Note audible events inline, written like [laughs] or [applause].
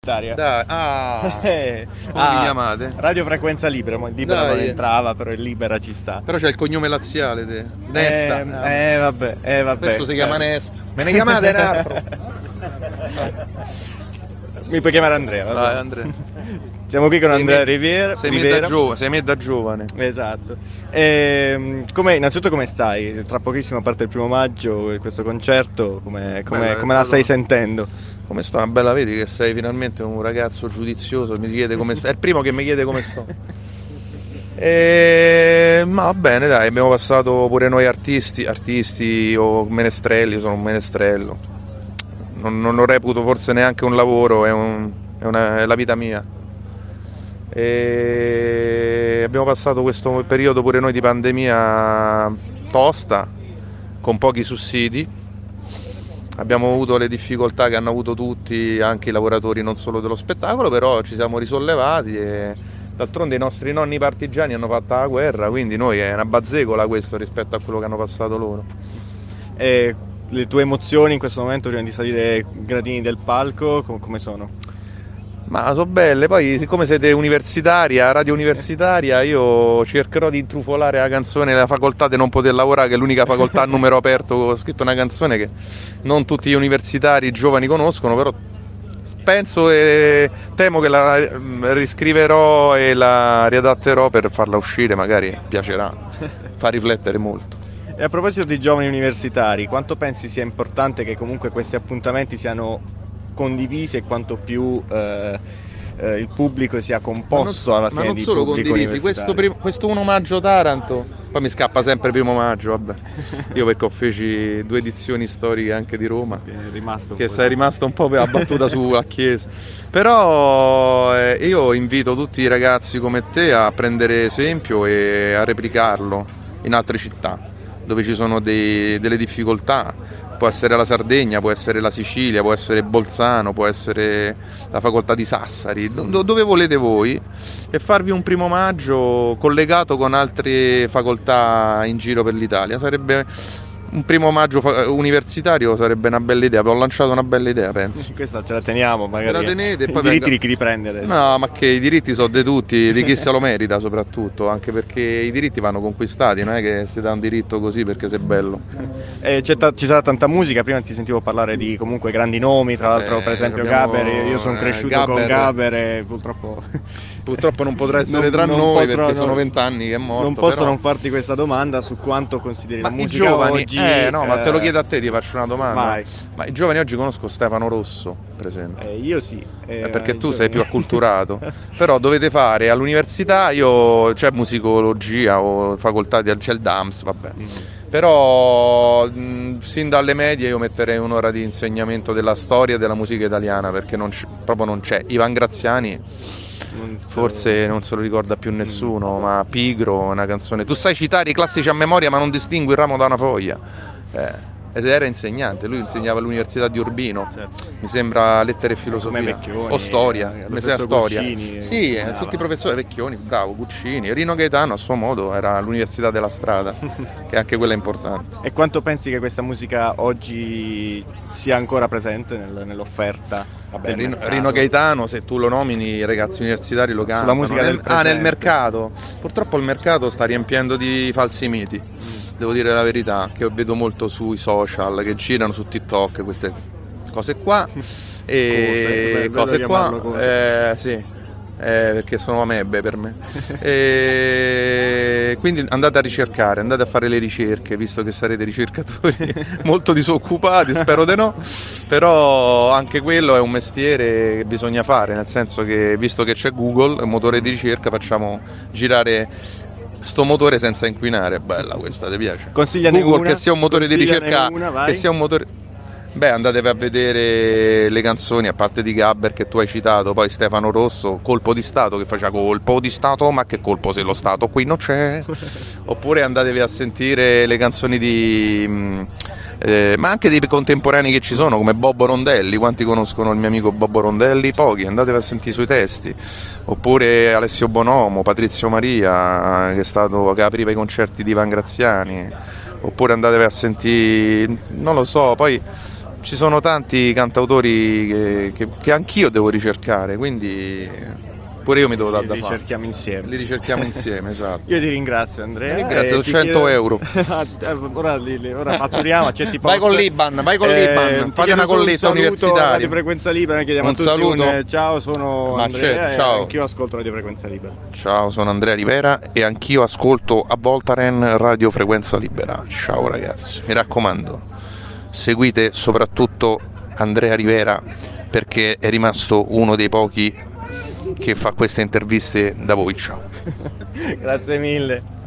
Dai, ah, [laughs] Eh, come ah, vi chiamate? Radio Frequenza Libera, ma il Libera Dai. non entrava, però il Libera ci sta. Però c'è il cognome laziale, te. Nesta. Eh, eh, vabbè, eh, vabbè. Spesso si chiama Eh. Nesta. Me ne chiamate un altro? Mi puoi chiamare Andrea, vabbè. Vai, Andrea. Siamo qui con Andrea Riviera. Sei me, da Rivera. giovane, sei me da giovane. Esatto. Ehm, come- innanzitutto come stai? Tra pochissimo parte il primo maggio questo concerto, come, come- come la stai sentendo? Come sto? Bella, vedi che sei finalmente un ragazzo giudizioso, mi chiede come sto. È il primo che mi chiede come sto. [laughs] E... Ma va bene, dai, abbiamo passato pure noi artisti, artisti o menestrelli, io sono un menestrello. Non, non lo reputo forse neanche un lavoro, è, un- è una- è la vita mia. E abbiamo passato questo periodo pure noi di pandemia tosta, con pochi sussidi. Abbiamo avuto le difficoltà che hanno avuto tutti, anche i lavoratori non solo dello spettacolo, però ci siamo risollevati e d'altronde i nostri nonni partigiani hanno fatto la guerra, quindi noi è una bazzecola questo rispetto a quello che hanno passato loro. E le tue emozioni in questo momento prima di salire gradini del palco, com- come sono? Ma sono belle, poi siccome siete universitaria, radio universitaria, io cercherò di intrufolare la canzone nella facoltà di non poter lavorare, che è l'unica facoltà a numero aperto, ho scritto una canzone che non tutti gli universitari giovani conoscono, però penso e temo che la mm, riscriverò e la riadatterò per farla uscire, magari piacerà, fa riflettere molto. E a proposito di giovani universitari, quanto pensi sia importante che comunque questi appuntamenti siano condivisi e quanto più eh, eh, il pubblico sia composto alla fine ma non di solo pubblico condivisi, questo, prim- questo 1 maggio Taranto, poi mi scappa sempre primo maggio, vabbè. [laughs] Io perché ho feci due edizioni storiche anche di Roma, che sei rimasto un po' abbattuta [laughs] sulla chiesa. Però eh, io invito tutti i ragazzi come te a prendere esempio e a replicarlo in altre città dove ci sono dei- delle difficoltà. Può essere la Sardegna, può essere la Sicilia, può essere Bolzano, può essere la facoltà di Sassari, do- do- dove volete voi, e farvi un primo maggio collegato con altre facoltà in giro per l'Italia. Sarebbe un primo maggio universitario, sarebbe una bella idea. Ho lanciato una bella idea, penso. [laughs] Questa ce la teniamo, magari. la tenete I poi diritti venga- di chi li prende adesso. No, ma che i diritti sono di tutti, di chi se lo merita soprattutto, anche perché i diritti vanno conquistati, non è che si dà un diritto così perché sei bello. Eh, ta- ci sarà tanta musica, prima ti sentivo parlare di comunque grandi nomi, tra l'altro Eh, per esempio abbiamo, Gaber, io sono eh, cresciuto con Gaber. Gaber e purtroppo [laughs] Purtroppo non potrà essere Non- tra non noi potrò- perché no. sono vent'anni che è morto. non posso però- non farti questa domanda su quanto consideri Ma la musica giovani, oggi. Eh no, ma te lo eh, chiedo a te, ti faccio una domanda. Vai. Ma i giovani oggi conosco Stefano Rosso, per esempio. eh, io sì. eh, È perché tu sei giovani- più acculturato. [laughs] Però dovete fare all'università, io c'è musicologia o facoltà di c'è il DAMS, vabbè. Mm. Però mh, sin dalle medie io metterei un'ora di insegnamento della storia e della musica italiana perché non proprio non c'è. Ivan Graziani Non forse non se lo ricorda più nessuno, ma Pigro, una canzone. Tu sai citare i classici a memoria ma non distingui il ramo da una foglia. Eh, ed era insegnante, lui insegnava all'Università di Urbino. Certo. Mi sembra lettere e filosofia o storia, eh, mi professor storia. Guccini, sì, eh, tutti i professori Vecchioni, bravo, Guccini. Rino Gaetano a suo modo era all'Università della Strada, [laughs] che anche quella è importante. E quanto pensi che questa musica oggi sia ancora presente nel- nell'offerta? Vabbè, Rino? Rino Gaetano, se tu lo nomini, i ragazzi universitari lo cantano. musica Nel- del ah, nel presente. mercato. Purtroppo il mercato sta riempiendo di falsi miti. Devo dire la verità, che vedo molto sui social, che girano su TikTok queste cose qua. [laughs] Cose, e bello cose qua. cose. Eh, sì. eh, perché sono amebbe per me. [laughs] E quindi andate a ricercare, andate a fare le ricerche, visto che sarete ricercatori [laughs] molto disoccupati, spero di no. Però anche quello è un mestiere che bisogna fare, nel senso che visto che c'è Google, un motore di ricerca, facciamo girare sto motore senza inquinare. Bella questa, ti piace? Consigliane Google una, che sia un motore di ricerca, una, che sia un motore Beh, andatevi a vedere le canzoni, a parte di Gabber che tu hai citato, poi Stefano Rosso, Colpo di Stato che faceva Colpo di Stato, ma che colpo se lo Stato qui non c'è. [laughs] Oppure andatevi a sentire le canzoni di... mh, eh, ma anche dei contemporanei che ci sono, come Bobbo Rondelli. Quanti conoscono il mio amico Bobbo Rondelli? Pochi, andatevi a sentire i suoi testi. Oppure Alessio Bonomo, Patrizio Maria, che, è stato, che apriva i concerti di Ivan Graziani. Oppure andatevi a sentire, non lo so, poi ci sono tanti cantautori che, che, che anch'io devo ricercare, quindi pure io mi devo dare da fare. Li ricerchiamo insieme. Li ricerchiamo insieme, esatto. [laughs] Io ti ringrazio Andrea. Ti ringrazio, 100 chiedo... euro. [laughs] Ah, ora, ora fatturiamo, accetti Vai con l'Iban, vai con l'Iban, eh, fate una colletta universitaria. di Frequenza Libera, chiediamo un a tutti saluto. Un, ciao, sono Ma Andrea ciao. anch'io ascolto Radio Frequenza Libera. Ciao, sono Andrea Rivera e anch'io ascolto a Voltaren Radio Frequenza Libera. Ciao ragazzi, mi raccomando, seguite soprattutto Andrea Rivera perché è rimasto uno dei pochi che fa queste interviste da voi. Ciao. [laughs] Grazie mille.